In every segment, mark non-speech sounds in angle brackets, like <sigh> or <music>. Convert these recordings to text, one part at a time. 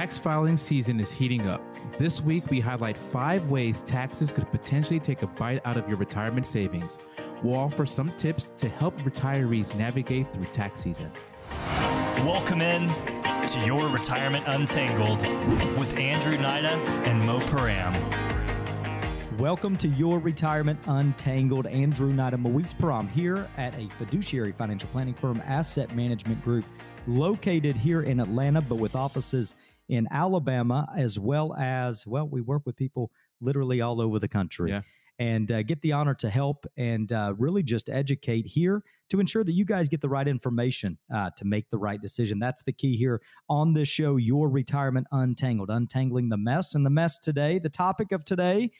Tax filing season is heating up. This week, we highlight five ways taxes could potentially take a bite out of your retirement savings. We'll offer some tips to help retirees navigate through tax season. Welcome in to Your Retirement Untangled with Andrew Nida and Mo Param. Welcome to Your Retirement Untangled. Andrew Nida, Moise Param here at a fiduciary financial planning firm, Asset Management Group, located here in Atlanta, but with offices in Alabama, as well as, well, we work with people literally all over the country. Yeah. And uh, get the honor to help and uh, really just educate here to ensure that you guys get the right information uh, to make the right decision. That's the key here on this show, Your Retirement Untangled, untangling the mess. And the mess today, the topic of today,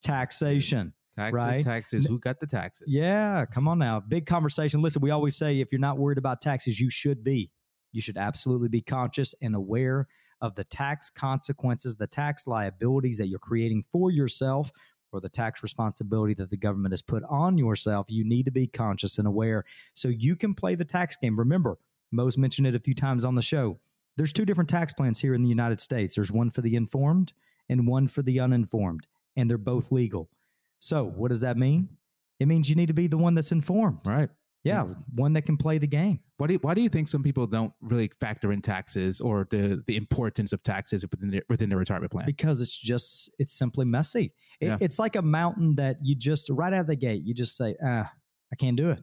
taxation. Taxes, Right. taxes. Who got the taxes? Yeah, come on now. Big conversation. Listen, we always say if you're not worried about taxes, you should be. You should absolutely be conscious and aware of the tax consequences, the tax liabilities that you're creating for yourself, or the tax responsibility that the government has put on yourself. You need to be conscious and aware so you can play the tax game. Remember, Mo's mentioned it a few times on the show. There's two different tax plans here in the United States. There's one for the informed and one for the uninformed, and they're both legal. So, what does that mean? It means you need to be the one that's informed. Right. Yeah, one that can play the game. Why do you, why do you think some people don't really factor in taxes or the the importance of taxes within their, within their retirement plan? Because it's just it's simply messy. It, Yeah. It's like a mountain that you just right out of the gate you just say, ah, I can't do it.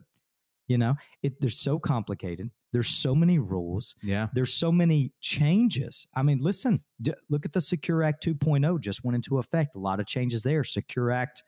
You know, it they're so complicated. There's so many rules. Yeah. There's so many changes. I mean, listen, d- look at the Secure Act 2.0 just went into effect. A lot of changes there. Secure Act,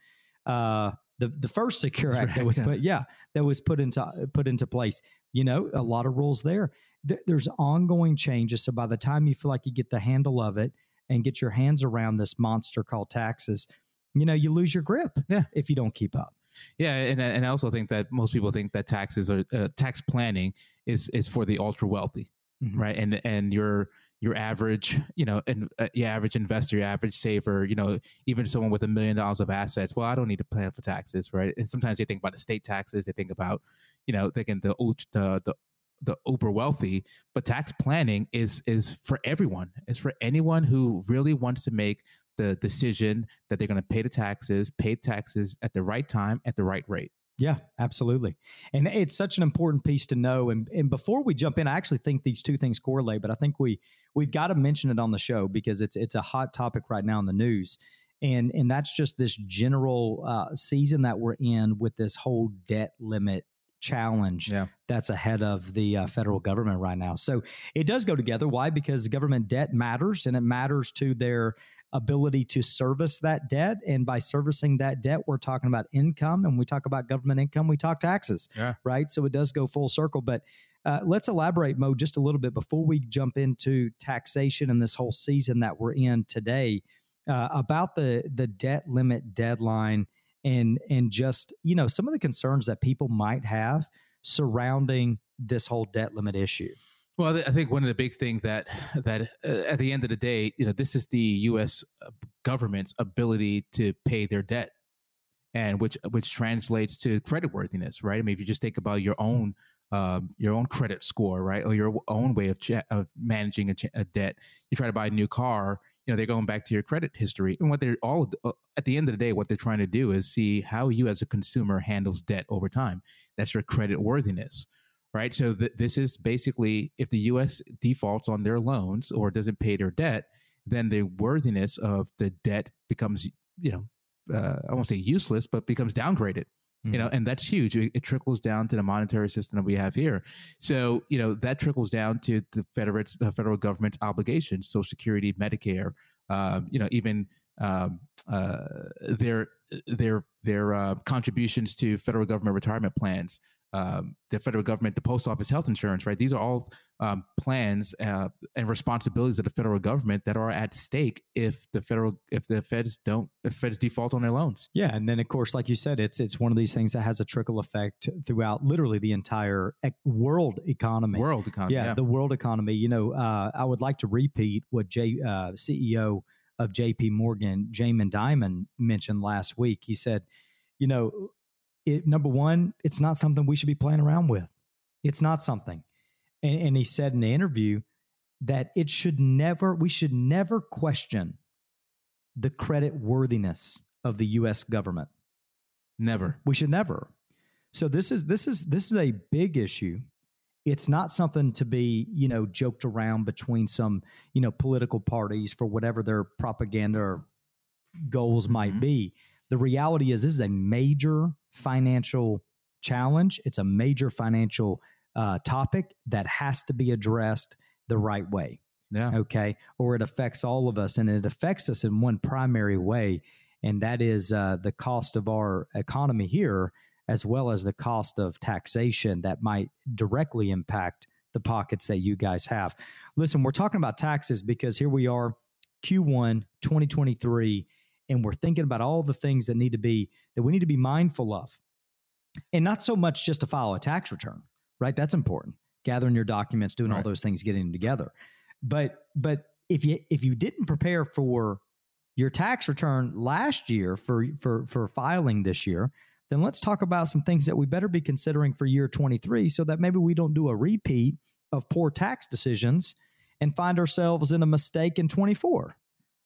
uh, the the first Secure Act that was put, yeah, that was put into put into place. You know, a lot of rules there. Th- There's ongoing changes. So by the time you feel like you get the handle of it and get your hands around this monster called taxes, you know, you lose your grip. Yeah. if you don't keep up. Yeah, and and I also think that most people think that taxes are uh, tax planning is is for the ultra wealthy, Mhm. right? And and your your average, you know, and uh, your average investor, your average saver, you know, even someone with a million dollars of assets. Well, I don't need to plan for taxes, right? And sometimes they think about the state taxes. They think about, you know, thinking the the the the uber wealthy, but tax planning is is for everyone. It's for anyone who really wants to make the decision that they're going to pay the taxes, pay taxes at the right time at the right rate. Yeah, absolutely. And it's such an important piece to know. And and before we jump in, I actually think these two things correlate, but I think we we've got to mention it on the show because it's it's a hot topic right now in the news. And and that's just this general uh, season that we're in with this whole debt limit challenge Yeah. that's ahead of the uh, federal government right now. So it does go together. Why? Because government debt matters and it matters to their ability to service that debt. And by servicing that debt, we're talking about income. And we talk about government income, we talk taxes, Yeah. right? So it does go full circle. But uh, let's elaborate, Mo, just a little bit before we jump into taxation and this whole season that we're in today uh, about the the debt limit deadline and and just you know some of the concerns that people might have surrounding this whole debt limit issue. Well, I think one of the big things that that uh, at the end of the day, you know, this is the U.S. government's ability to pay their debt, and which which translates to creditworthiness, right? I mean, if you just think about your own um, your own credit score, right, or your own way of che- of managing a, a debt, you try to buy a new car, you know, they're going back to your credit history, and what they're all uh, at the end of the day, what they're trying to do is see how you as a consumer handles debt over time. That's your credit worthiness right? So th- this is basically if the U.S. defaults on their loans or doesn't pay their debt, then the worthiness of the debt becomes, you know, uh, I won't say useless, but becomes downgraded. You know, and that's huge. It, it trickles down to the monetary system that we have here. So, you know, that trickles down to the federal, the federal government's obligations, Social Security, Medicare, um, you know, even um, uh, their their their uh, contributions to federal government retirement plans, um, the federal government, the post office health insurance, right? These are all um, plans uh, and responsibilities of the federal government that are at stake if the federal if the feds don't if feds default on their loans. Yeah, and then of course, like you said, it's it's one of these things that has a trickle effect throughout literally the entire ec- world economy. World economy. yeah, the world economy. You know, uh, I would like to repeat what J, uh, CEO of J.P. Morgan, Jamie Dimon, mentioned last week. He said, you know, it, number one, it's not something we should be playing around with. It's not something. And, and he said in the interview, that it should never, we should never question the credit worthiness of the US government. Never. We should never. So this is this is this is a big issue. It's not something to be, you know, joked around between some, you know, political parties for whatever their propaganda or goals mm-hmm. might be. The reality is this is a major financial challenge. It's a major financial uh, topic that has to be addressed the right way. Yeah. Okay. Or it affects all of us, and it affects us in one primary way, and that is uh, the cost of our economy here, as well as the cost of taxation that might directly impact the pockets that you guys have. Listen, we're talking about taxes because here we are, Q1 2023, and we're thinking about all the things that need to be that we need to be mindful of, and not so much just to file a tax return, right? That's important. Gathering your documents, doing right. all those things, getting them together but but if you if you didn't prepare for your tax return last year for for for filing this year, then let's talk about some things that we better be considering for year 23 so that maybe we don't do a repeat of poor tax decisions and find ourselves in a mistake in 24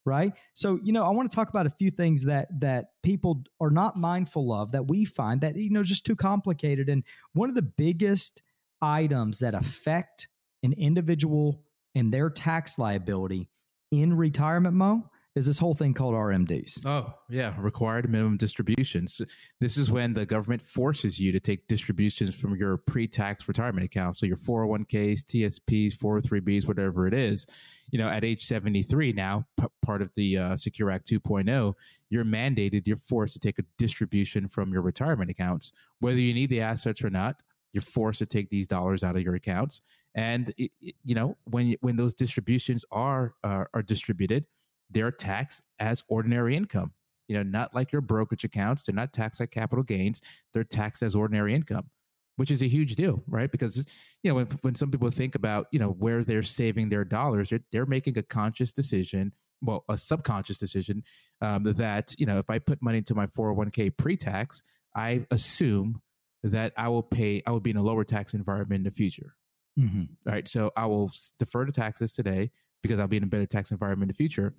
right? So you know i want to talk about a few things that that people are not mindful of that we find that you know just too complicated. And one of the biggest items that affect an individual and their tax liability in retirement mo is this whole thing called RMDs. Oh, yeah, required minimum distributions. This is when the government forces you to take distributions from your pre-tax retirement account. So your 401ks, TSPs, 403bs, whatever it is. You know, at age 73 now, p- part of the uh, Secure Act 2.0, you're mandated, you're forced to take a distribution from your retirement accounts, whether you need the assets or not you're forced to take these dollars out of your accounts and you know when when those distributions are uh, are distributed they're taxed as ordinary income you know not like your brokerage accounts they're not taxed like capital gains they're taxed as ordinary income which is a huge deal right because you know when, when some people think about you know where they're saving their dollars they're, they're making a conscious decision well a subconscious decision um, that you know if i put money into my 401k pre-tax i assume that I will pay, I will be in a lower tax environment in the future. Mm-hmm. Right. So I will defer the taxes today because I'll be in a better tax environment in the future.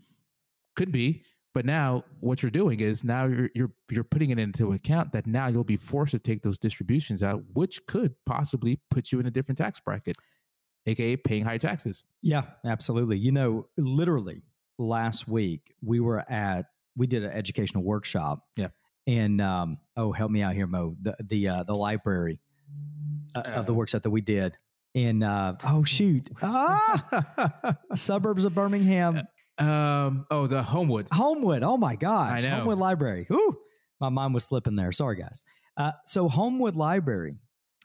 Could be, but now what you're doing is now you're you're you're putting it into account that now you'll be forced to take those distributions out, which could possibly put you in a different tax bracket, aka paying higher taxes. Yeah, absolutely. You know, literally last week we were at we did an educational workshop. Yeah And um, oh help me out here mo the the uh, the library uh, uh, of the uh. workshop that we did in uh, oh shoot ah, <laughs> suburbs of birmingham um oh the homewood. Homewood. Oh my gosh. I know. homewood library. Ooh, my mind was slipping there. Sorry guys. Uh, so homewood library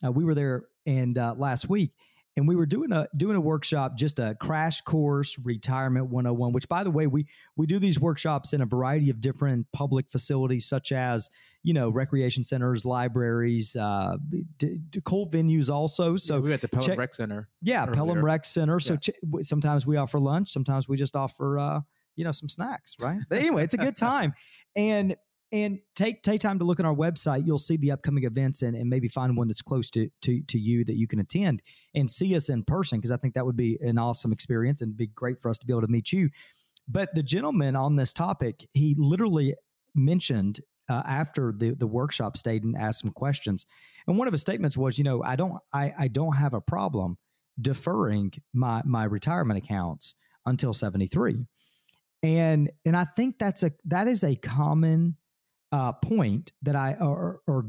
uh, we were there and uh, last week and we were doing a doing a workshop just a crash course retirement 101 which by the way we we do these workshops in a variety of different public facilities such as you know recreation centers libraries uh d- d- cold venues also so yeah, we at the pelham check, rec center yeah earlier. pelham rec center so yeah. ch- sometimes we offer lunch sometimes we just offer uh you know some snacks right but anyway it's a good <laughs> time and and take take time to look at our website. You'll see the upcoming events and, and maybe find one that's close to, to to you that you can attend and see us in person because I think that would be an awesome experience and be great for us to be able to meet you. But the gentleman on this topic, he literally mentioned uh, after the the workshop stayed and asked some questions, and one of his statements was, you know, I don't I I don't have a problem deferring my my retirement accounts until 73 and and i think that's a that is a common uh, point that I or, or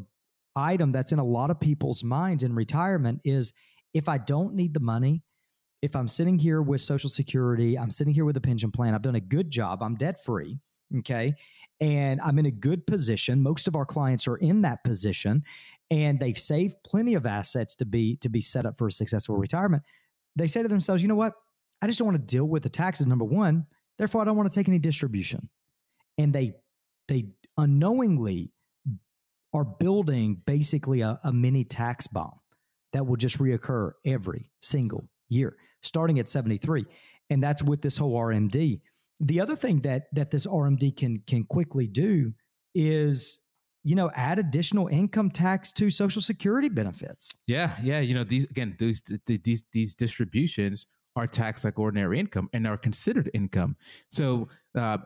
item that's in a lot of people's minds in retirement is if I don't need the money, if I'm sitting here with Social Security, I'm sitting here with a pension plan, I've done a good job, I'm debt free. Okay. And I'm in a good position. Most of our clients are in that position and they've saved plenty of assets to be to be set up for a successful retirement. They say to themselves, you know what? I just don't want to deal with the taxes, number one. Therefore, I don't want to take any distribution. And they they unknowingly are building basically a, a mini tax bomb that will just reoccur every single year, starting at 73. And that's with this whole RMD. The other thing that that this RMD can can quickly do is you know add additional income tax to social security benefits yeah yeah you know these again these these these distributions are taxed like ordinary income and are considered income. So, uh,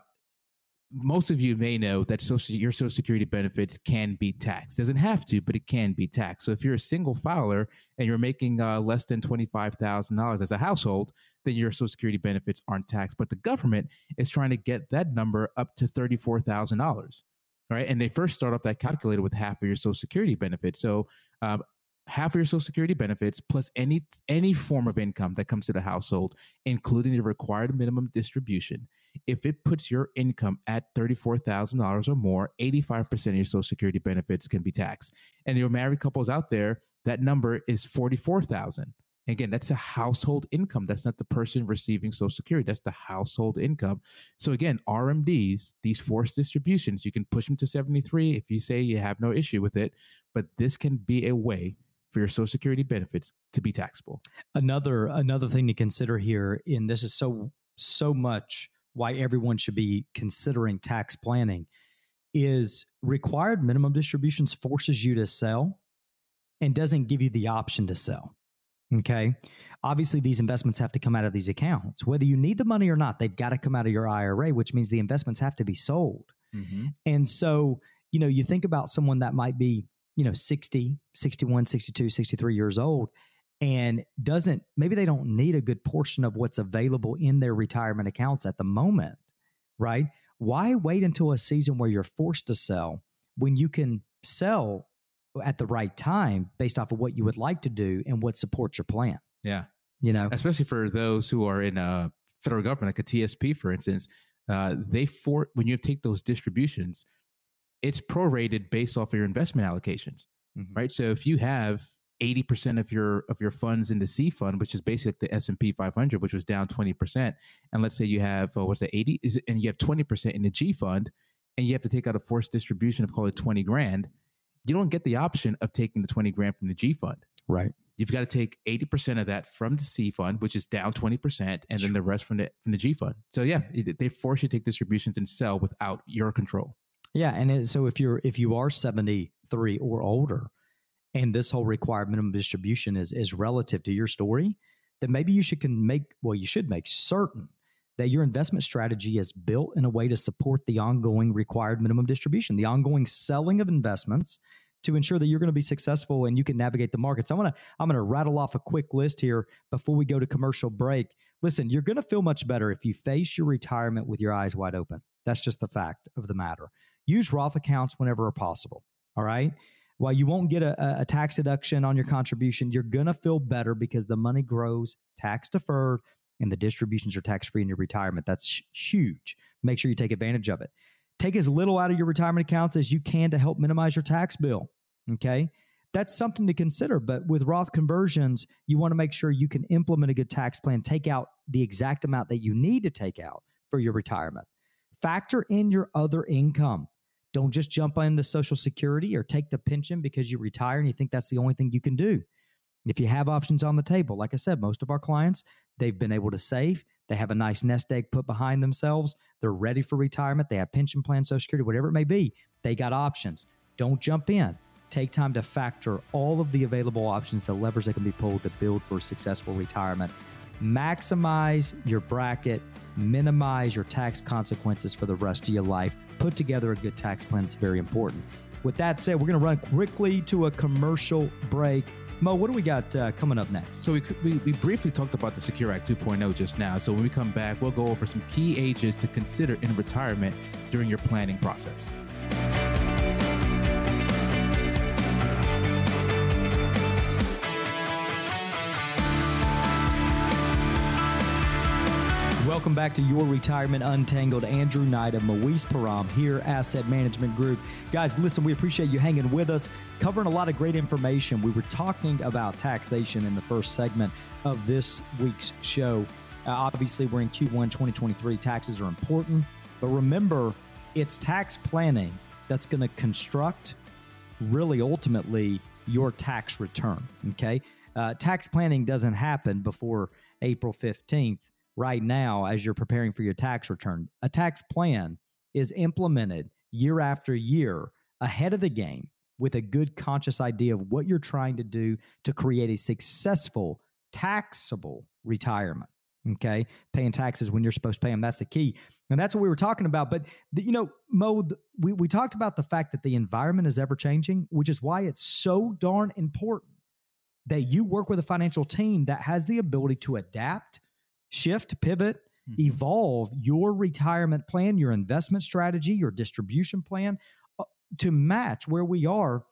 most of you may know that social, your social security benefits can be taxed. Doesn't have to, but it can be taxed. So if you're a single filer and you're making uh, less than twenty five thousand dollars as a household, then your social security benefits aren't taxed. But the government is trying to get that number up to thirty four thousand dollars. Right, and they first start off that calculator with half of your social security benefits. So um, half of your social security benefits plus any any form of income that comes to the household including the required minimum distribution if it puts your income at $34,000 or more 85% of your social security benefits can be taxed and your married couples out there that number is 44,000 Again, that's a household income. That's not the person receiving Social Security. That's the household income. So again, RMDs, these forced distributions, you can push them to 73 if you say you have no issue with it. But this can be a way for your social security benefits to be taxable. Another another thing to consider here, and this is so so much why everyone should be considering tax planning, is required minimum distributions forces you to sell and doesn't give you the option to sell. Okay. Obviously, these investments have to come out of these accounts. Whether you need the money or not, they've got to come out of your IRA, which means the investments have to be sold. Mm-hmm. And so, you know, you think about someone that might be you know 60 61 62 63 years old and doesn't maybe they don't need a good portion of what's available in their retirement accounts at the moment right? Why wait until a season where you're forced to sell when you can sell at the right time based off of what you would like to do and what supports your plan yeah you know? especially for those who are in a federal government like a tsp for instance uh, they for when you take those distributions it's prorated based off of your investment allocations, mm-hmm. right? So if you have 80% of your of your funds in the C fund, which is basically the S&P 500, which was down 20%, and let's say you have oh, what's that 80 is it, and you have 20% in the G fund and you have to take out a forced distribution of call it 20 grand, you don't get the option of taking the 20 grand from the G fund. Right. You've got to take 80% of that from the C fund, which is down 20%, and then the rest from the from the G fund. So yeah, they force you to take distributions and sell without your control. Yeah, and it, so if you're if you are 73 or older and this whole required minimum distribution is is relative to your story, then maybe you should can make well you should make certain that your investment strategy is built in a way to support the ongoing required minimum distribution, the ongoing selling of investments to ensure that you're going to be successful and you can navigate the markets. I'm going to I'm going to rattle off a quick list here before we go to commercial break. Listen, you're going to feel much better if you face your retirement with your eyes wide open. That's just the fact of the matter. Use Roth accounts whenever possible. All right. While you won't get a, a tax deduction on your contribution, you're going to feel better because the money grows tax deferred and the distributions are tax free in your retirement. That's huge. Make sure you take advantage of it. Take as little out of your retirement accounts as you can to help minimize your tax bill. Okay. That's something to consider. But with Roth conversions, you want to make sure you can implement a good tax plan, take out the exact amount that you need to take out for your retirement. Factor in your other income. Don't just jump into Social Security or take the pension because you retire and you think that's the only thing you can do. If you have options on the table, like I said, most of our clients, they've been able to save. They have a nice nest egg put behind themselves. They're ready for retirement. They have pension plans, Social Security, whatever it may be. They got options. Don't jump in. Take time to factor all of the available options, the levers that can be pulled to build for successful retirement. Maximize your bracket minimize your tax consequences for the rest of your life. Put together a good tax plan. It's very important. With that said, we're going to run quickly to a commercial break. Mo, what do we got uh, coming up next? So we, we, we briefly talked about the Secure Act 2.0 just now. So when we come back, we'll go over some key ages to consider in retirement during your planning process. Welcome back to Your Retirement Untangled. Andrew Knight of Moise Param here, Asset Management Group. Guys, listen, we appreciate you hanging with us, covering a lot of great information. We were talking about taxation in the first segment of this week's show. Uh, obviously, we're in Q1 2023. Taxes are important, but remember, it's tax planning that's going to construct, really, ultimately, your tax return. Okay. Uh, tax planning doesn't happen before April 15th right now as you're preparing for your tax return. A tax plan is implemented year after year ahead of the game with a good conscious idea of what you're trying to do to create a successful taxable retirement. Okay, paying taxes when you're supposed to pay them. That's the key, and that's what we were talking about. But the, you know, Mo, the, we we talked about the fact that the environment is ever changing, which is why it's so darn important that you work with a financial team that has the ability to adapt, shift, pivot, mm-hmm. evolve your retirement plan, your investment strategy, your distribution plan uh, to match where we are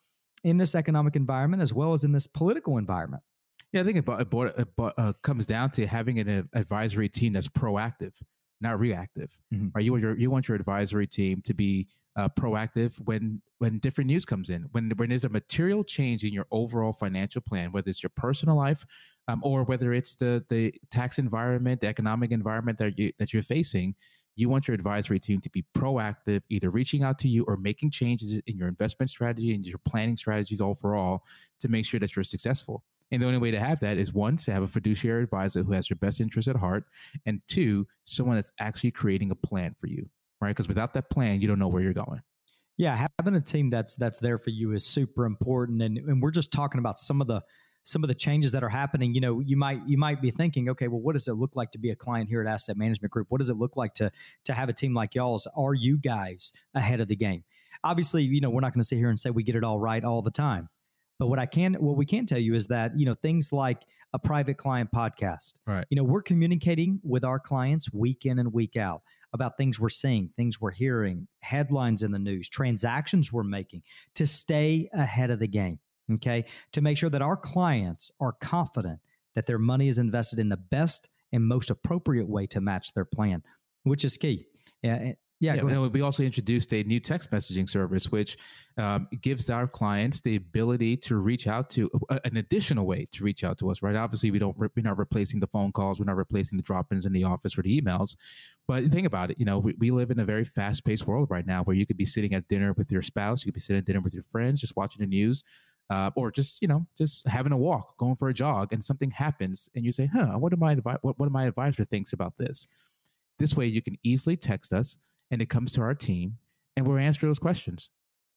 in this economic environment as well as in this political environment. Yeah, I think it, it, it uh, comes down to having an advisory team that's proactive, not reactive. Mm-hmm. Right? You want your you want your advisory team to be uh, proactive when when different news comes in, when when there's a material change in your overall financial plan, whether it's your personal life um, or whether it's the the tax environment, the economic environment that you that you're facing. You want your advisory team to be proactive, either reaching out to you or making changes in your investment strategy and your planning strategies overall to make sure that you're successful. And the only way to have that is one, to have a fiduciary advisor who has your best interest at heart, and two, someone that's actually creating a plan for you, right? Because without that plan, you don't know where you're going. Yeah, having a team that's that's there for you is super important, and and we're just talking about some of the some of the changes that are happening. You know, you might you might be thinking, okay, well, what does it look like to be a client here at Asset Management Group? What does it look like to to have a team like y'all's? Are you guys ahead of the game? Obviously, you know, we're not going to sit here and say we get it all right all the time. But what I can, what we can tell you is that you know things like a private client podcast. Right. You know, we're communicating with our clients week in and week out about things we're seeing, things we're hearing, headlines in the news, transactions we're making to stay ahead of the game. Okay, to make sure that our clients are confident that their money is invested in the best and most appropriate way to match their plan, which is key. Yeah, yeah, yeah and we also introduced a new text messaging service, which um, gives our clients the ability to reach out to uh, an additional way to reach out to us. Right? Obviously, we don't we're not replacing the phone calls, we're not replacing the drop-ins in the office or the emails. But think about it. You know, we, we live in a very fast-paced world right now, where you could be sitting at dinner with your spouse, you could be sitting at dinner with your friends, just watching the news. Uh, or just you know just having a walk going for a jog and something happens and you say huh what do my what, what do my advisor thinks about this this way you can easily text us and it comes to our team and we're answering those questions.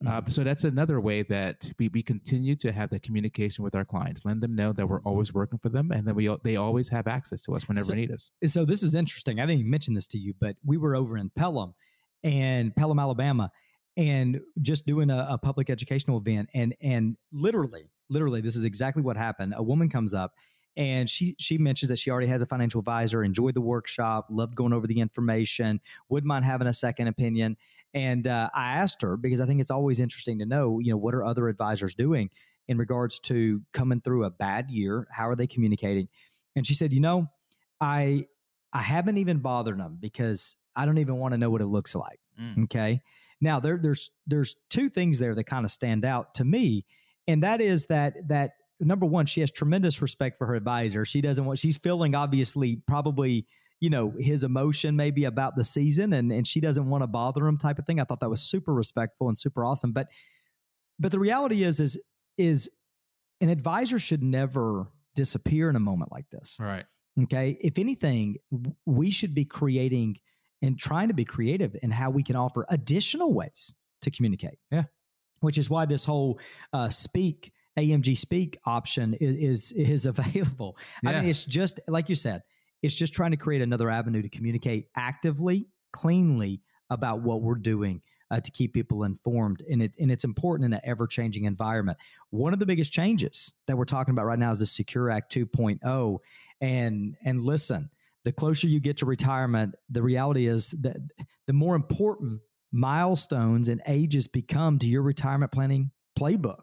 Uh, mm-hmm. so that's another way that we, we continue to have that communication with our clients, let them know that we're always working for them, and then we they always have access to us whenever so, they need us. So this is interesting. I didn't even mention this to you, but we were over in Pelham, and Pelham, Alabama, and just doing a, a public educational event, and and literally, literally, this is exactly what happened. A woman comes up and she she mentions that she already has a financial advisor enjoyed the workshop loved going over the information wouldn't mind having a second opinion. And uh, i asked her because i think it's always interesting to know you know what are other advisors doing in regards to coming through a bad year? How are they communicating? And she said you know i i haven't even bothered them because i don't even want to know what it looks like. Mm. okay now there there's there's two things there that kind of stand out to me and that is that that number one, she has tremendous respect for her advisor. She doesn't want, she's feeling obviously probably, you know, his emotion maybe about the season and, and she doesn't want to bother him type of thing. I thought that was super respectful and super awesome. But, but the reality is, is, is an advisor should never disappear in a moment like this. Right. Okay. If anything, we should be creating and trying to be creative in how we can offer additional ways to communicate. Yeah. Which is why this whole uh, speak AMG Speak option is is, is <laughs> available. Yeah. I mean, it's just like you said, it's just trying to create another avenue to communicate actively, cleanly about what we're doing uh, to keep people informed. And it and it's important in an ever changing environment. One of the biggest changes that we're talking about right now is the Secure Act 2.0. And and listen, the closer you get to retirement, the reality is that the more important milestones and ages become to your retirement planning playbook.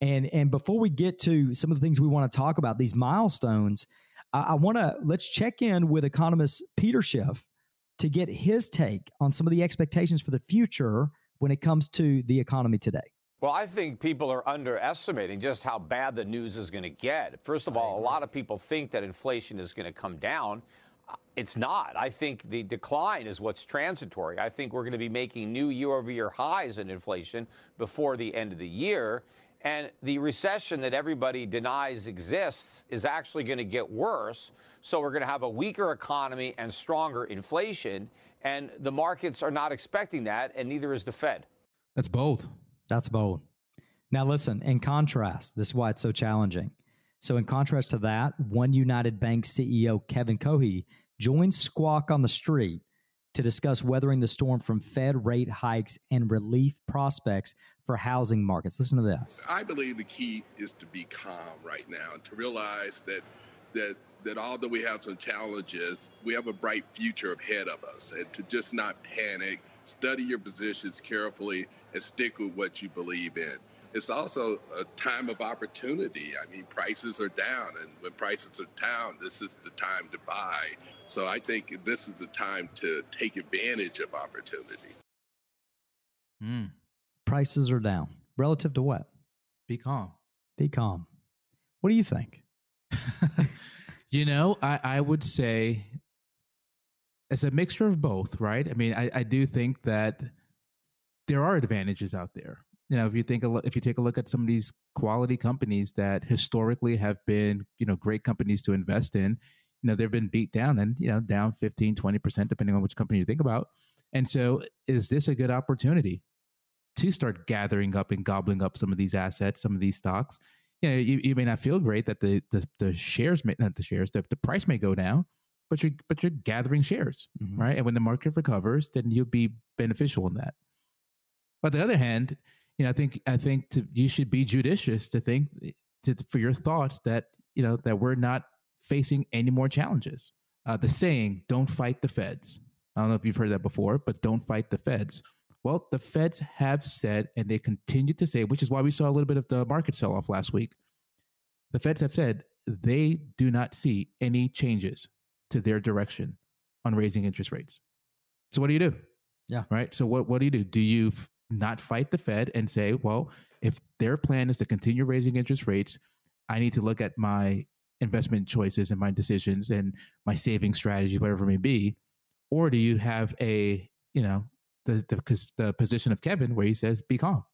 And and before we get to some of the things we want to talk about, these milestones, I, I want to let's check in with economist Peter Schiff to get his take on some of the expectations for the future when it comes to the economy today. Well, I think people are underestimating just how bad the news is going to get. First of all, a lot of people think that inflation is going to come down. It's not. I think the decline is what's transitory. I think we're going to be making new year over year highs in inflation before the end of the year. And the recession that everybody denies exists is actually going to get worse. So we're going to have a weaker economy and stronger inflation. And the markets are not expecting that, and neither is the Fed. That's bold. That's bold. Now, listen, in contrast, this is why it's so challenging. So, in contrast to that, One United Bank CEO Kevin Cohee joined Squawk on the Street to discuss weathering the storm from Fed rate hikes and relief prospects for housing markets. Listen to this. I believe the key is to be calm right now, and to realize that that that although we have some challenges, we have a bright future ahead of us, and to just not panic, study your positions carefully, and stick with what you believe in. It's also a time of opportunity. I mean, prices are down, and when prices are down, this is the time to buy. So I think this is the time to take advantage of opportunity. Mm. Prices are down relative to what? Be calm. Be calm. What do you think? <laughs> you know, I, I would say it's a mixture of both, right? I mean, I, I do think that there are advantages out there. You know, if you think a if you take a look at some of these quality companies that historically have been, you know, great companies to invest in, you know, they've been beat down and, you know, down 15, 20%, depending on which company you think about. And so is this a good opportunity to start gathering up and gobbling up some of these assets, some of these stocks? You know, you, you may not feel great that the, the, the shares may not the shares, the, the price may go down, but you're but you're gathering shares, mm-hmm. right? And when the market recovers, then you'll be beneficial in that. But on the other hand, you know, I think I think to, you should be judicious to think to, for your thoughts that you know that we're not facing any more challenges. Uh, the saying, "Don't fight the feds." I don't know if you've heard that before, but don't fight the feds. Well, the feds have said, and they continue to say, which is why we saw a little bit of the market sell off last week. The feds have said they do not see any changes to their direction on raising interest rates. So what do you do? Yeah. Right. So what what do you do? Do you not fight the Fed and say, well, if their plan is to continue raising interest rates, I need to look at my investment choices and my decisions and my saving strategy, whatever it may be, or do you have a you know the the, the position of Kevin where he says, be calm.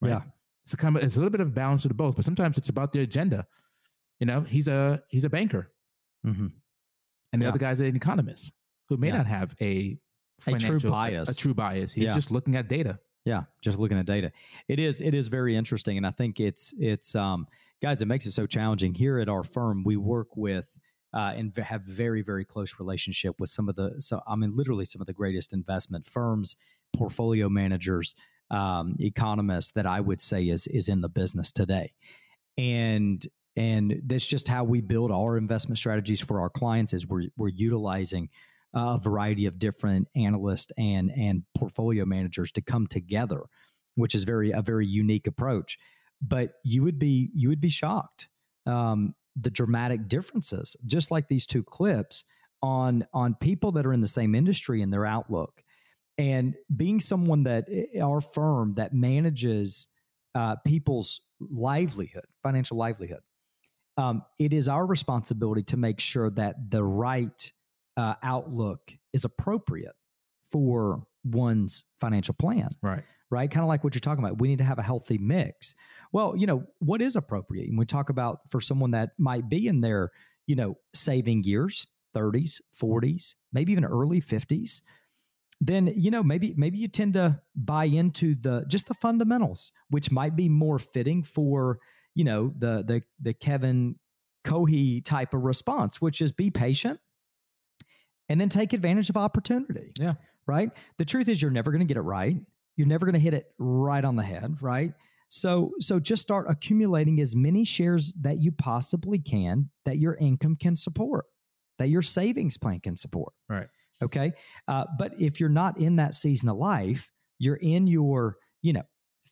Right? Yeah. It's a kind of it's a little bit of balance of both, but sometimes it's about the agenda. You know, he's a he's a banker. Mm-hmm and the yeah. other guy's an economist who may yeah. not have a a true bias. A, a true bias. He's yeah. just looking at data. Yeah, just looking at data. It is it is very interesting, and I think it's it's um guys. It makes it so challenging here at our firm. We work with uh, and have very very close relationship with some of the so I mean literally some of the greatest investment firms, portfolio managers, um, economists that I would say is is in the business today, and and that's just how we build our investment strategies for our clients is we're, we're utilizing a variety of different analysts and and portfolio managers to come together which is very a very unique approach. But you would be you would be shocked um, the dramatic differences just like these two clips on on people that are in the same industry and their outlook. And being someone that eh, our firm that manages uh, people's livelihood financial livelihood um, it is our responsibility to make sure that the right uh, outlook is appropriate for one's financial plan. Right. Right. Kind of like what you're talking about. We need to have a healthy mix. Well, you know, what is appropriate? And we talk about for someone that might be in their, you know, saving years, 30s, 40s, maybe even early 50s, then you know maybe maybe you tend to buy into the just the fundamentals which might be more fitting for you know the the the Kevin Cohee type of response, which is be patient and then take advantage of opportunity. Yeah. Right. The truth is, you're never going to get it right. You're never going to hit it right on the head. Right. So, so just start accumulating as many shares that you possibly can that your income can support, that your savings plan can support. Right. Okay. Uh, but if you're not in that season of life, you're in your, you know,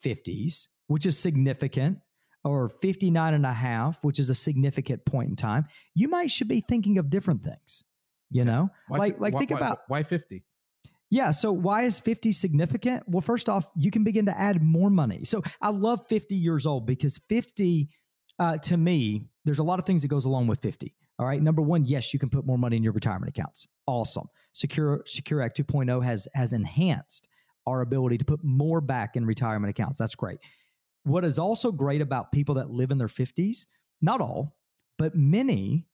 50s, which is significant or 59 and a half, which is a significant point in time, you might should be thinking of different things. You know, why, like like why, think about why 50. Yeah. So why is 50 significant? Well, first off, you can begin to add more money. So I love 50 years old because 50, uh, to me, there's a lot of things that goes along with 50. All right. Number one, yes, you can put more money in your retirement accounts. Awesome. Secure Secure Act 2.0 has has enhanced our ability to put more back in retirement accounts. That's great. What is also great about people that live in their 50s, not all, but many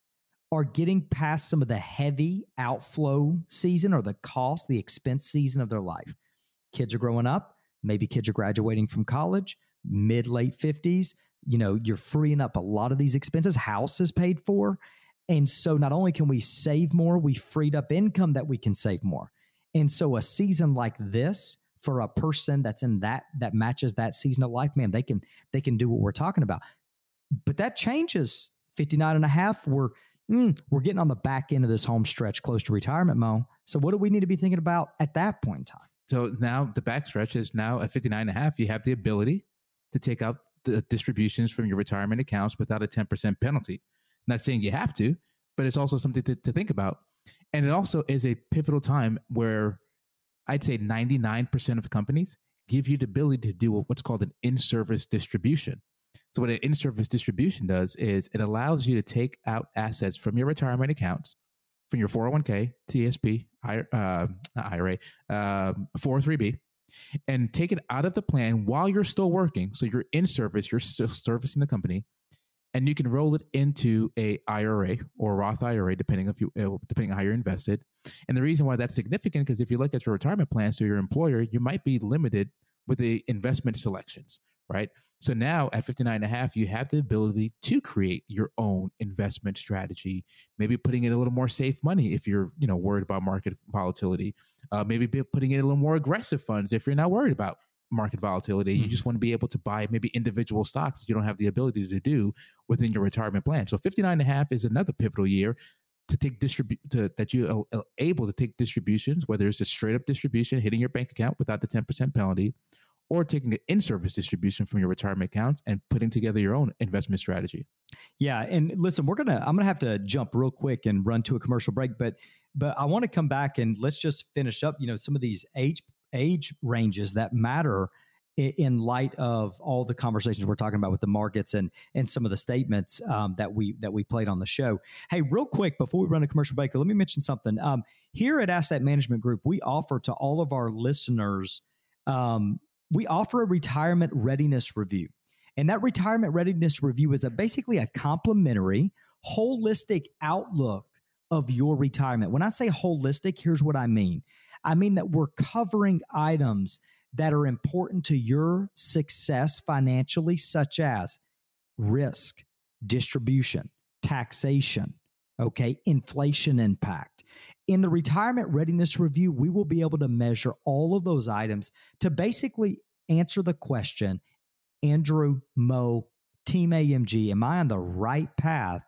are getting past some of the heavy outflow season or the cost, the expense season of their life. Kids are growing up, maybe kids are graduating from college, mid late 50s. you know, you're freeing up a lot of these expenses. House is paid for. And so not only can we save more, we freed up income that we can save more. And so a season like this for a person that's in that that matches that season of life, man, they can they can do what we're talking about. But that changes 59 and a half. We're mm, we're getting on the back end of this home stretch close to retirement, Mo. So what do we need to be thinking about at that point in time? So now the backstretch is now at 59 and a half. You have the ability to take out the distributions from your retirement accounts without a 10% penalty. Not saying you have to, but it's also something to, to think about. And it also is a pivotal time where I'd say 99% of companies give you the ability to do what's called an in service distribution. So, what an in service distribution does is it allows you to take out assets from your retirement accounts, from your 401k, TSP, uh, IRA, uh, 403b, and take it out of the plan while you're still working. So, you're in service, you're still servicing the company, and you can roll it into a IRA or Roth IRA, depending if you uh, depending on how you're invested. And the reason why that's significant because if you look at your retirement plans to your employer, you might be limited with the investment selections, right? So now at 59 and a half, you have the ability to create your own investment strategy, maybe putting in a little more safe money if you're, you know, worried about market volatility. Uh, maybe putting in a little more aggressive funds if you're not worried about market volatility. Mm-hmm. You just want to be able to buy maybe individual stocks that you don't have the ability to do within your retirement plan. So 59 and a half is another pivotal year to take distribute that you are able to take distributions, whether it's a straight up distribution hitting your bank account without the 10% penalty, or taking an in-service distribution from your retirement accounts and putting together your own investment strategy. Yeah, and listen, we're gonna I'm gonna have to jump real quick and run to a commercial break, but but I want to come back and let's just finish up. You know, some of these age age ranges that matter in light of all the conversations we're talking about with the markets and and some of the statements um, that we that we played on the show. Hey, real quick before we run a commercial break, let me mention something. Um, here at Asset Management Group, we offer to all of our listeners, um, we offer a retirement readiness review, and that retirement readiness review is a basically a complimentary, holistic outlook of your retirement. When I say holistic, here's what I mean. I mean that we're covering items that are important to your success financially, such as risk, distribution, taxation, okay, inflation impact. In the retirement readiness review, we will be able to measure all of those items to basically answer the question Andrew, Mo, Team AMG, am I on the right path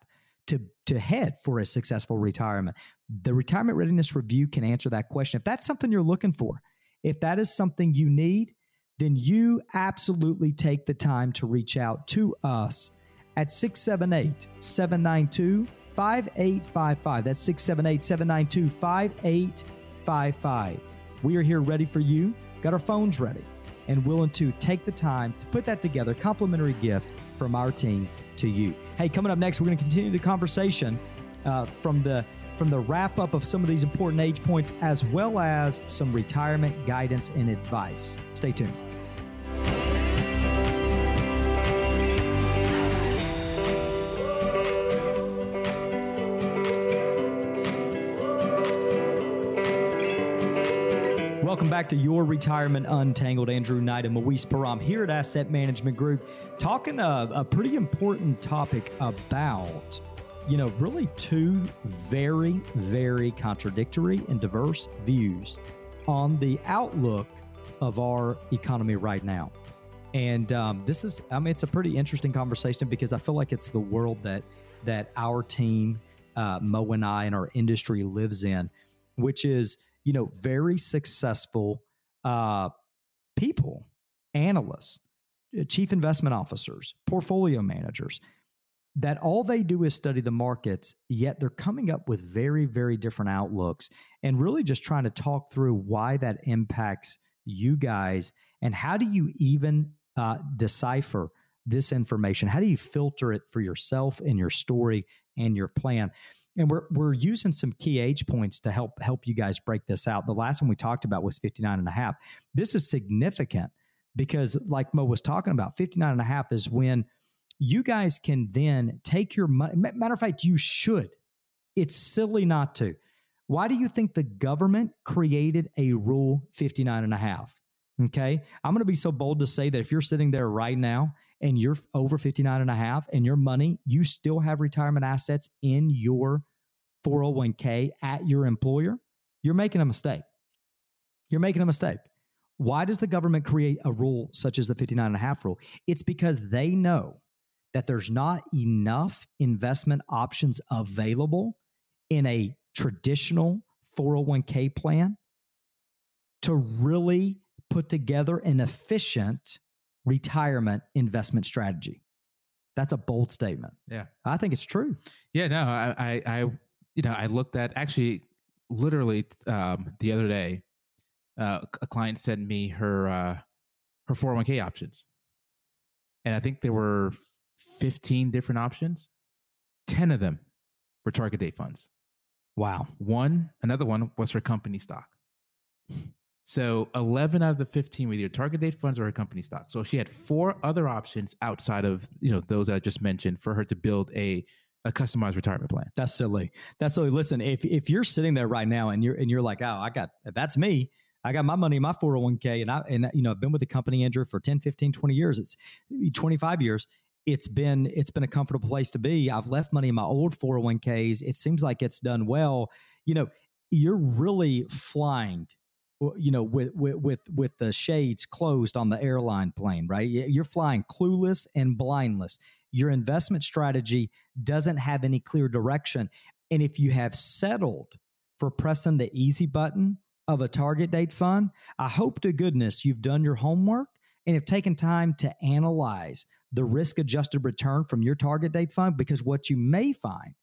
to, to head for a successful retirement? The retirement readiness review can answer that question. If that's something you're looking for, if that is something you need, then you absolutely take the time to reach out to us at 678 792 5855. That's 678 792 5855. We are here ready for you, got our phones ready, and willing to take the time to put that together. Complimentary gift from our team to you. Hey, coming up next, we're going to continue the conversation uh, from the from the wrap up of some of these important age points, as well as some retirement guidance and advice. Stay tuned. Welcome back to Your Retirement Untangled. Andrew Knight and Moise Param here at Asset Management Group, talking a, a pretty important topic about you know, really two very, very contradictory and diverse views on the outlook of our economy right now. And um, this is, I mean, it's a pretty interesting conversation because I feel like it's the world that that our team, uh, Mo and I, and our industry lives in, which is, you know, very successful uh, people, analysts, uh, chief investment officers, portfolio managers that all they do is study the markets, yet they're coming up with very, very different outlooks and really just trying to talk through why that impacts you guys and how do you even uh, decipher this information? How do you filter it for yourself and your story and your plan? And we're we're using some key age points to help help you guys break this out. The last one we talked about was 59 and a half. This is significant because like Mo was talking about, 59 and a half is when you guys can then take your money. Matter of fact, you should. It's silly not to. Why do you think the government created a rule 59 and a half? Okay. I'm going to be so bold to say that if you're sitting there right now and you're over 59 and a half and your money, you still have retirement assets in your 401k at your employer, you're making a mistake. You're making a mistake. Why does the government create a rule such as the 59 and a half rule? It's because they know that there's not enough investment options available in a traditional 401k plan to really put together an efficient retirement investment strategy. That's a bold statement. Yeah. I think it's true. Yeah, no, I, I, I you know, I looked at actually literally um, the other day, uh, a client sent me her uh, her 401k options, and I think there were 15 different options. 10 of them were target date funds. Wow. One, another one was her company stock. So 11 out of the 15 were either target date funds or her company stock. So she had four other options outside of, you know, those I just mentioned for her to build a a customized retirement plan. That's silly. That's silly. Listen, if if you're sitting there right now and you're and you're like, "Oh, I got that's me. I got my money in my 401k and I and you know, I've been with the company Andrew for 10, 15, 20 years. It's 25 years. It's been it's been a comfortable place to be. I've left money in my old 401ks. It seems like it's done well. You know, you're really flying you know with with with with the shades closed on the airline plane right you're flying clueless and blindless your investment strategy doesn't have any clear direction. And if you have settled for pressing the easy button of a target date fund i hope to goodness you've done your homework and have taken time to analyze the risk adjusted return from your target date fund because what you may find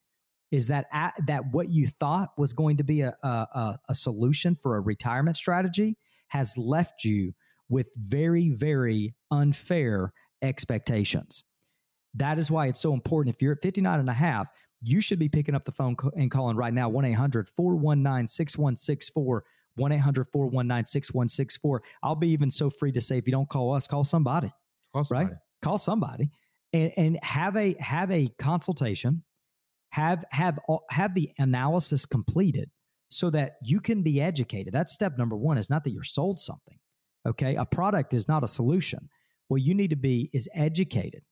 is that at, that what you thought was going to be a, a, a solution for a retirement strategy has left you with very very unfair expectations that is why it's so important. If you're at 59 and a half you should be picking up the phone and calling right now 1-800-419-6164 1-800-419-6164 i'll be even so free to say if you don't call us call somebody, call somebody. right call somebody and, and have a have a consultation. Have have have the analysis completed so that you can be educated. That's step number one is not that you're sold something okay? A product is not a solution. What you need to be is educated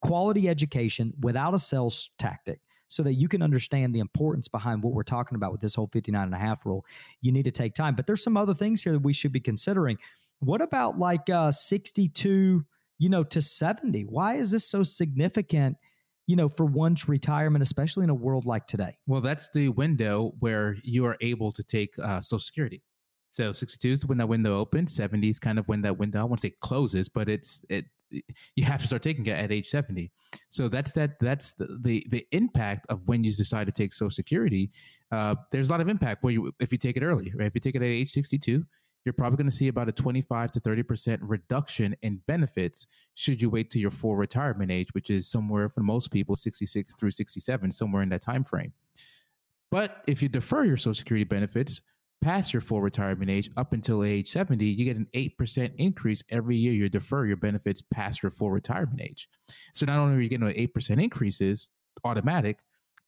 quality education without a sales tactic so that you can understand the importance behind what we're talking about with this whole 59 and a half rule you need to take time but there's some other things here that we should be considering what about like uh 62 you know to 70 why is this so significant you know, for one's retirement, especially in a world like today? Well, that's the window where you are able to take uh, Social Security. So 62 is when that window opens. 70 is kind of when that window, I won't say closes, but it's it you have to start taking it at age 70. So that's that that's the the, the impact of when you decide to take Social Security. Uh, there's a lot of impact where you if you take it early, right? If you take it at age 62, you're probably going to see about a 25 to 30% reduction in benefits should you wait to your full retirement age, which is somewhere for most people 66 through 67, somewhere in that time frame. But if you defer your Social Security benefits past your full retirement age up until age 70, you get an 8% increase every year you defer your benefits past your full retirement age. So not only are you getting an 8% increases automatic,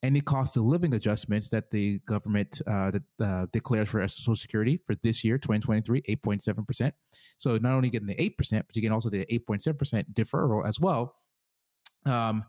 any cost of living adjustments that the government uh, that, uh, declares for Social Security for this year, 2023, 8.7%. So not only getting the 8%, but you get also the 8.7% deferral as well. Um,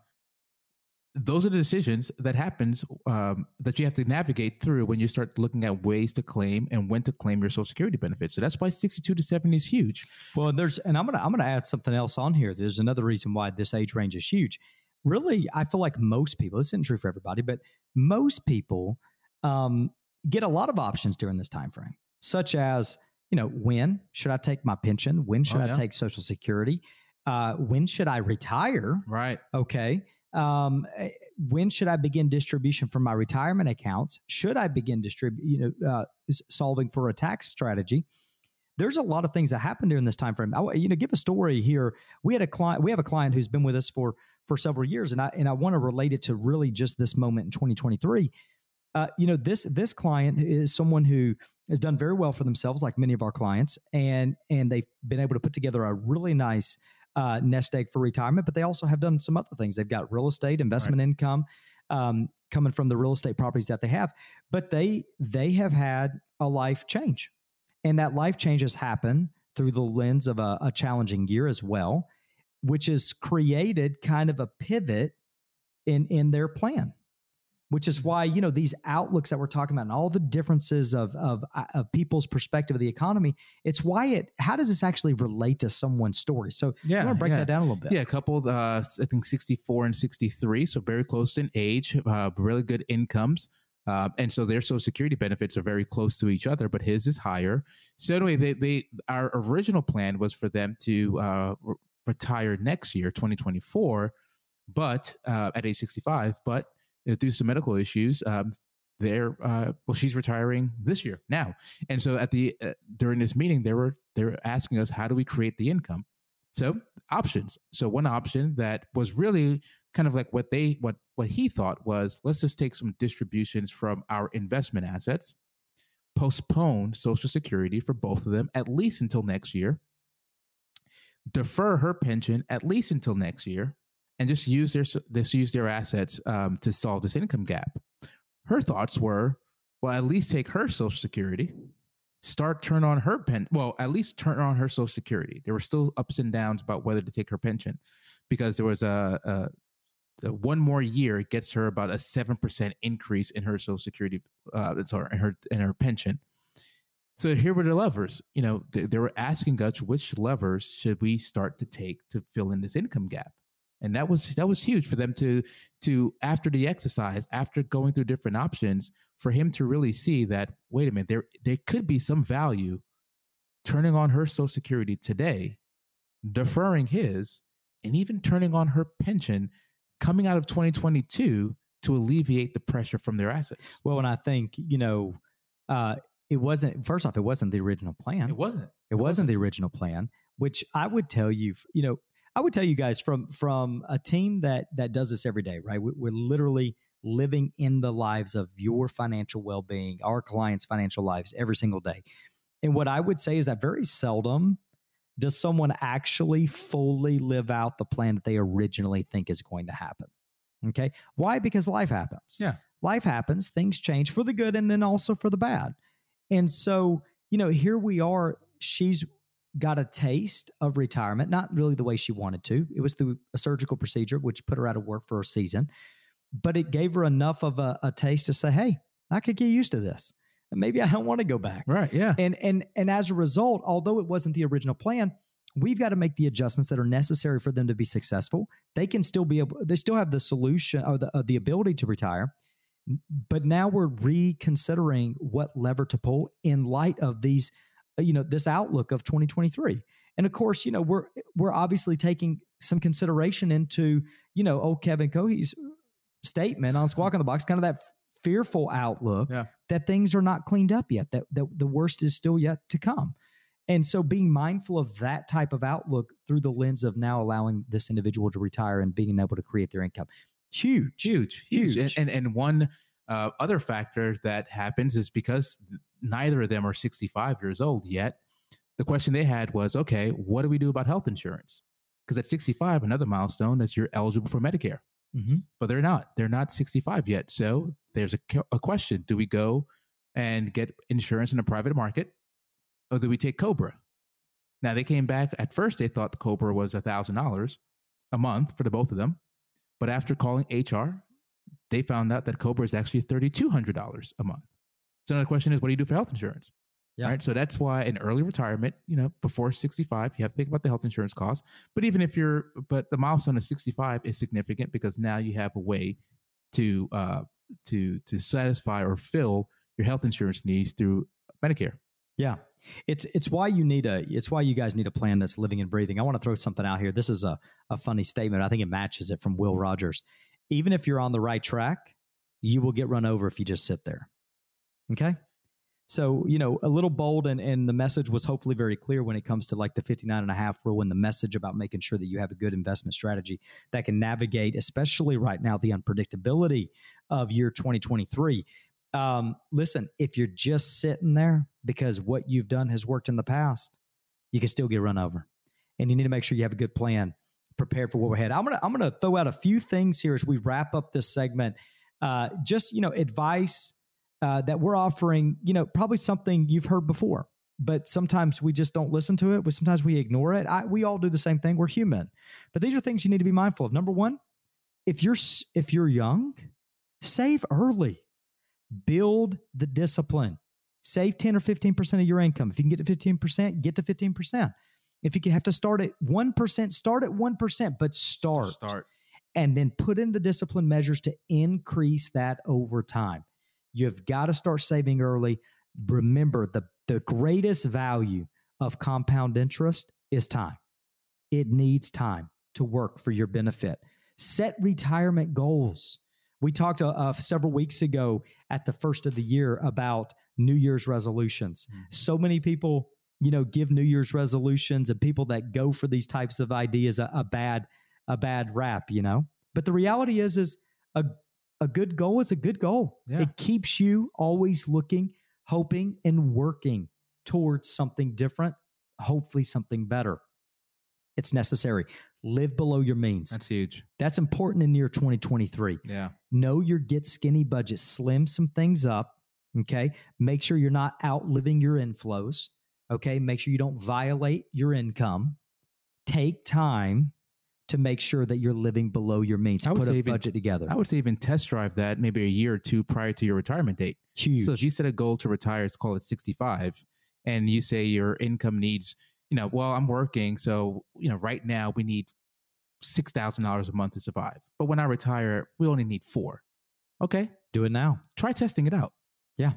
those are the decisions that happens um, that you have to navigate through when you start looking at ways to claim and when to claim your social security benefits so that's why 62 to 70 is huge well there's and i'm gonna i'm gonna add something else on here there's another reason why this age range is huge really, I feel like most people, this isn't true for everybody, but most people um, get a lot of options during this time frame, such as, you know, when should I take my pension? When should oh, yeah. I take Social Security? Uh, when should I retire? Right. Okay. Um, eh, when should I begin distribution from my retirement accounts? Should I begin distribute, you know, uh, solving for a tax strategy? There's a lot of things that happen during this time frame. I, you know, give a story here. We had a client. We have a client who's been with us for for several years, and I and I want to relate it to really just this moment in 2023. Uh, you know, this this client is someone who has done very well for themselves, like many of our clients, and and they've been able to put together a really nice uh, nest egg for retirement. But they also have done some other things. They've got real estate, investment right. income um, coming from the real estate properties that they have. But they they have had a life change, and that life change has happened through the lens of a, a challenging year as well which has created kind of a pivot in in their plan which is why you know these outlooks that we're talking about and all the differences of of uh, of people's perspective of the economy it's why it how does this actually relate to someone's story so Yeah, i want to break yeah. that down a little bit Yeah, coupled, uh, I think 64 and 63, so very close in age, uh, really good incomes. Uh, and so their social security benefits are very close to each other, but his is higher. So anyway, they, they our original plan was for them to uh, re- retire next year, 2024, but uh, at age 65. But you know, due to some medical issues, um, they're uh, well, she's retiring this year now. And so at the uh, during this meeting, they were they were asking us, how do we create the income? So options. So one option that was really kind of like what they what what he thought was let's just take some distributions from our investment assets, postpone Social Security for both of them at least until next year, defer her pension at least until next year, and just use their just use their assets um, to solve this income gap. Her thoughts were, well, at least take her Social Security, start turn on her pen well at least turn on her social security. There were still ups and downs about whether to take her pension because there was a, a, one more year gets her about a 7% increase in her social security uh sorry in her in her pension. So here were the levers you know they, they were asking us which levers should we start to take to fill in this income gap and that was that was huge for them to to after the exercise after going through different options for him to really see that wait a minute there there could be some value turning on her social security today deferring his and even turning on her pension coming out of 2022 to alleviate the pressure from their assets. Well and i think you know uh it wasn't first off it wasn't the original plan. It wasn't. It wasn't. the original plan, which I would tell you, you know, I would tell you guys from from a team that that does this every day, right? We- We're literally living in the lives of your financial well-being, our clients' financial lives every single day. And what I would say is that very seldom does someone actually fully live out the plan that they originally think is going to happen. Okay? Why? Because life happens. Yeah. Life happens, things change for the good and then also for the bad. And so, you know, here we are. She's got a taste of retirement, not really the way she wanted to. It was through a surgical procedure, which put her out of work for a season, but it gave her enough of a, a taste to say, hey, I could get used to this. And maybe I don't want to go back. right yeah And and and as a result, although it wasn't the original plan, we've got to make the adjustments that are necessary for them to be successful. They can still be able, they still have the solution or the, uh, the ability to retire. But now we're reconsidering what lever to pull in light of these, Uh, you know, this outlook of 2023. And of course, you know, we're we're obviously taking some consideration into, you know, old Kevin Cohee's statement on Squawk on the Box, kind of that fearful outlook Yeah. that things are not cleaned up yet, that, that the worst is still yet to come. And so being mindful of that type of outlook through the lens of now allowing this individual to retire and being able to create their income. Huge. huge huge, Huge. And, and and one uh, other factor that happens is because neither of them are 65 years old yet the question they had was okay what do we do about health insurance? Because at 65 another milestone is you're eligible for medicare. Mhm. but they're not. They're not 65 yet. So there's a, a question. Do we go and get insurance in the private market or do we take cobra? Now they came back. At first they thought the cobra was a thousand dollars a month for the both of them. But after calling hr they found out that cobra is actually $3200 a month so now the question is what do you do for health insurance Yeah. Right. So that's why in early retirement, you know, before 65, you have to think about the health insurance costs. But even if you're, but the milestone of 65 is significant because now you have a way to, uh, to, to satisfy or fill your health insurance needs through Medicare. Yeah. It's it's why you need a it's why you guys need a plan that's living and breathing. I want to throw something out here. This is a, a funny statement. I think it matches it from Will Rogers. Even if you're on the right track, you will get run over if you just sit there. Okay? So, you know, a little bold and, and the message was hopefully very clear when it comes to like the 59 and a half rule and the message about making sure that you have a good investment strategy that can navigate, especially right now, the unpredictability of year 2023. Um, listen, if you're just sitting there because what you've done has worked in the past, you can still get run over. And you need to make sure you have a good plan prepared for what we're. I'm gonna I'm gonna throw out a few things here as we wrap up this segment. Uh, just you know, advice uh, that we're offering. You know, probably something you've heard before. but sometimes we just don't listen to it. We sometimes we ignore it. I, we all do the same thing. We're human, but these are things you need to be mindful of. Number one, if you're if you're young, save early, build the discipline. Save ten or fifteen percent of your income. If you can get to fifteen percent, get to fifteen percent. If you have to start at one percent, start at one percent, but start. Start. And then put in the discipline measures to increase that over time. You've got to start saving early. Remember, the, the greatest value of compound interest is time. It needs time to work for your benefit. Set retirement goals. We talked uh, uh, several weeks ago at the first of the year about New Year's resolutions. Mm-hmm. So many people, you know, give New Year's resolutions and people that go for these types of ideas a, a bad a bad rap, you know. But the reality is, is a a good goal is a good goal. Yeah. It keeps you always looking, hoping, and working towards something different, hopefully something better. It's necessary. Live below your means. That's huge. That's important in year 2023. Yeah. Know your get skinny budget. Slim some things up. Okay. Make sure you're not outliving your inflows. Okay. Make sure you don't violate your income. Take time to make sure that you're living below your means. I would Put a even, budget together. I would say even test drive that maybe a year or two prior to your retirement date. Huge. So if you set a goal to retire, let's call it 65, and you say your income needs, you know, well, I'm working, so you know, right now we need six thousand dollars a month to survive. But when I retire, we only need four. Okay, do it now. Try testing it out. Yeah,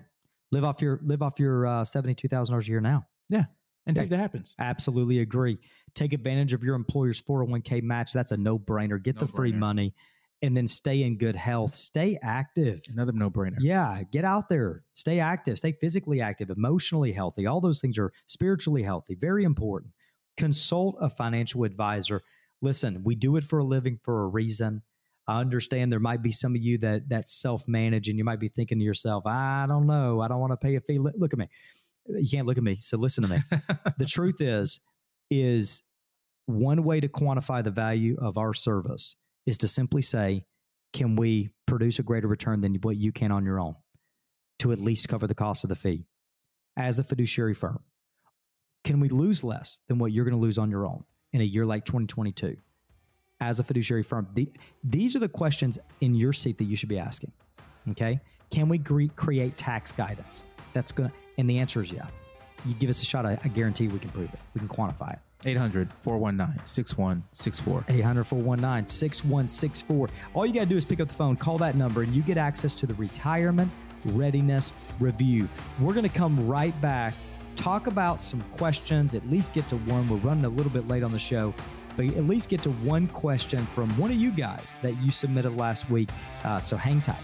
live off your live off your uh, seventy two thousand dollars a year now. Yeah, and see if that happens. Absolutely agree. Take advantage of your employer's 401k match. That's a no brainer. Get no the free money and then stay in good health. Stay active. Another no brainer. Yeah. Get out there. Stay active. Stay physically active, emotionally healthy. All those things are spiritually healthy. Very important. Consult a financial advisor. Listen, we do it for a living for a reason. I understand there might be some of you that that self manage and you might be thinking to yourself, I don't know. I don't want to pay a fee. Look at me you can't look at me. So listen to me. the truth <laughs> is, is one way to quantify the value of our service is to simply say, can we produce a greater return than what you can on your own to at least cover the cost of the fee as a fiduciary firm? Can we lose less than what you're going to lose on your own in a year like 2022 as a fiduciary firm? The, these are the questions in your seat that you should be asking. Okay. Can we cre- create tax guidance that's going to, and the answer is yeah. You give us a shot, I, I guarantee we can prove it. We can quantify it. 800 419 6164. 800 419 6164. All you got to do is pick up the phone, call that number, and you get access to the retirement readiness review. We're going to come right back, talk about some questions, at least get to one. We're running a little bit late on the show, but at least get to one question from one of you guys that you submitted last week. Uh, so hang tight.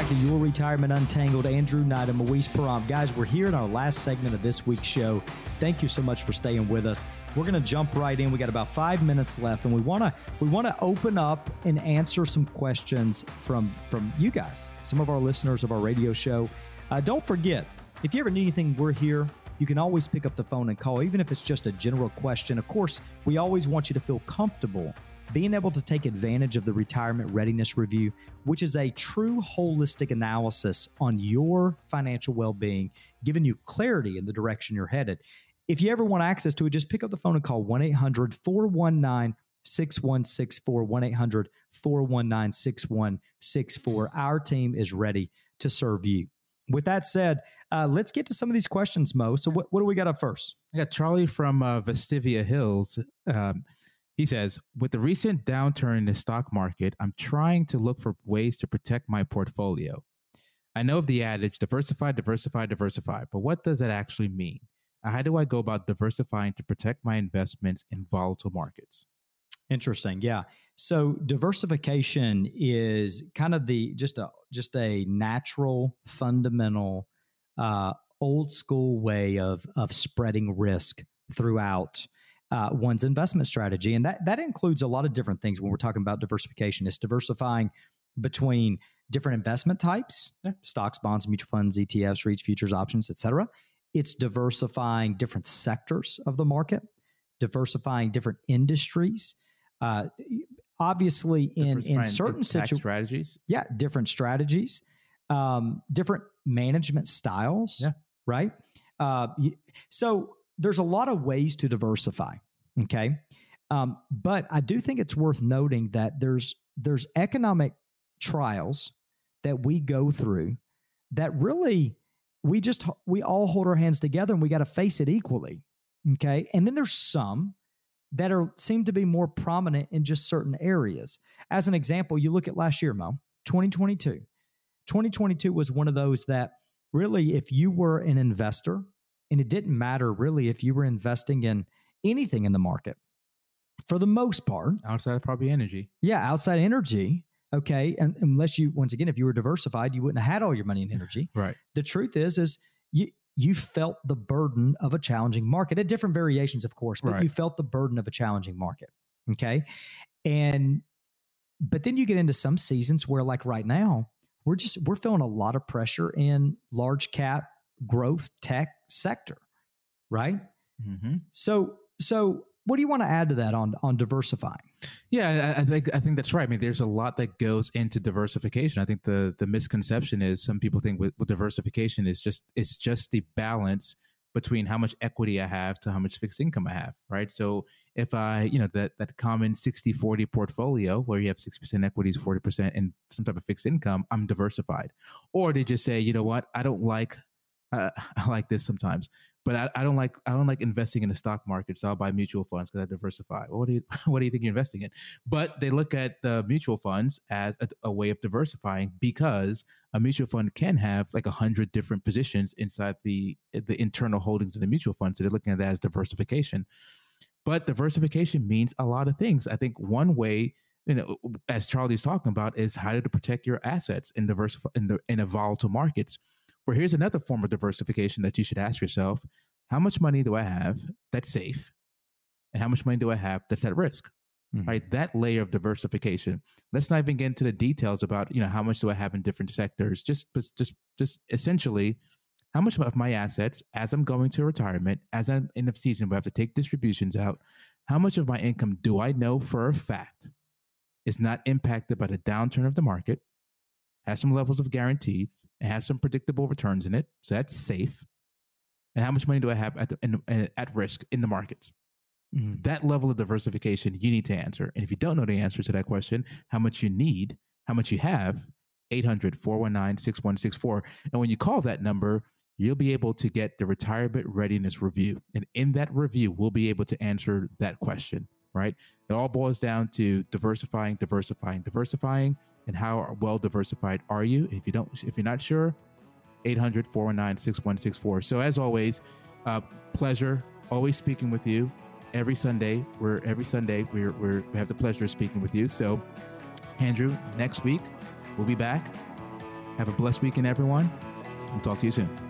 Back to Your Retirement Untangled. Andrew Knight and Moise Param. Guys, we're here in our last segment of this week's show. Thank you so much for staying with us. We're going to jump right in. We got about five minutes left, and we want to we want to open up and answer some questions from from you guys, some of our listeners of our radio show. Uh, don't forget, if you ever need anything, we're here. You can always pick up the phone and call, even if it's just a general question. Of course, we always want you to feel comfortable being able to take advantage of the retirement readiness review, which is a true holistic analysis on your financial well being, giving you clarity in the direction you're headed. If you ever want access to it, just pick up the phone and call 1 800 419 6164 1 800 419 6164. Our team is ready to serve you. With that said, uh, let's get to some of these questions, Mo. So, what, what do we got up first? I got Charlie from uh, Vestavia Hills. Um, he says, with the recent downturn in the stock market, I'm trying to look for ways to protect my portfolio. I know of the adage diversify, diversify, diversify, but what does that actually mean? How do I go about diversifying to protect my investments in volatile markets? Interesting. Yeah. So diversification is kind of the just a just a natural, fundamental, uh, old school way of of spreading risk throughout uh, one's investment strategy. And that, that includes a lot of different things when we're talking about diversification. It's diversifying between different investment types, yeah. stocks, bonds, mutual funds, ETFs, REITs, futures, options, etc. It's diversifying different sectors of the market. diversifying different industries. Uh, obviously, in in certain situations, strategies, yeah, different strategies, um, different management styles, yeah. right? Uh, so there's a lot of ways to diversify. Okay, um, but I do think it's worth noting that there's there's economic trials that we go through that really we just we all hold our hands together and we got to face it equally okay? And then there's some that are seem to be more prominent in just certain areas. As an example you look at last year mo 2022 2022 was one of those that really if you were an investor and it didn't matter really if you were investing in anything in the market. For the most part outside of probably energy. Yeah outside energy okay and unless you once again if you were diversified you wouldn't have had all your money in energy. <laughs> Right. The truth is is you you felt the burden of a challenging market at different variations of course but right. you felt the burden of a challenging market okay? And but then you get into some seasons where like right now we're just we're feeling a lot of pressure in large cap growth tech sector right mm-hmm. so so what do you want to add to that on on diversifying? Yeah, I, I, think I think that's right. I mean, there's a lot that goes into diversification. I think the the misconception is some people think with, with diversification is just it's just the balance between how much equity I have to how much fixed income I have, right? So if I, you know, that that common 60-40 portfolio where you have 60% equities, 40% in some type of fixed income, I'm diversified. Or they just say, you know what, I don't like uh, <laughs> I like this sometimes but I, I, don't like I don't like investing in the stock market, so I'll buy mutual funds because I diversify. Well, what do you <laughs> what do you think you're investing in? But they look at the mutual funds as a, a way of diversifying because a mutual fund can have like a hundred different positions inside the the internal holdings of the mutual fund. So they're looking at that as diversification. But diversification means a lot of things. I think one way you know, as Charlie's talking about, is how to protect your assets in diversify in, the, in a volatile markets. Where here's another form of diversification that you should ask yourself how much money do I have that's safe? And how much money do I have that's at risk? Mm-hmm. Right. That layer of diversification. Let's not even get into the details about, you know, how much do I have in different sectors? Just just just essentially how much of my assets as I'm going to retirement, as I'm in the season where I have to take distributions out, how much of my income do I know for a fact is not impacted by the downturn of the market, has some levels of guarantees, it has some predictable returns in it, so that's safe. And how much money do I have at the, in, at risk in the markets? Mm-hmm. That level of diversification you need to answer. And if you don't know the answer to that question, how much you need, how much you have, 800 419 6164. And when you call that number, you'll be able to get the retirement readiness review. And in that review, we'll be able to answer that question, right? It all boils down to diversifying, diversifying, diversifying and how well diversified are you? If you don't, if you're not sure, 800 419 6164. So, as always, uh, pleasure always speaking with you every Sunday. We're every Sunday, we're, we're, we have the pleasure of speaking with you. So, Andrew, next week, we'll be back. Have a blessed weekend, everyone. We'll talk to you soon.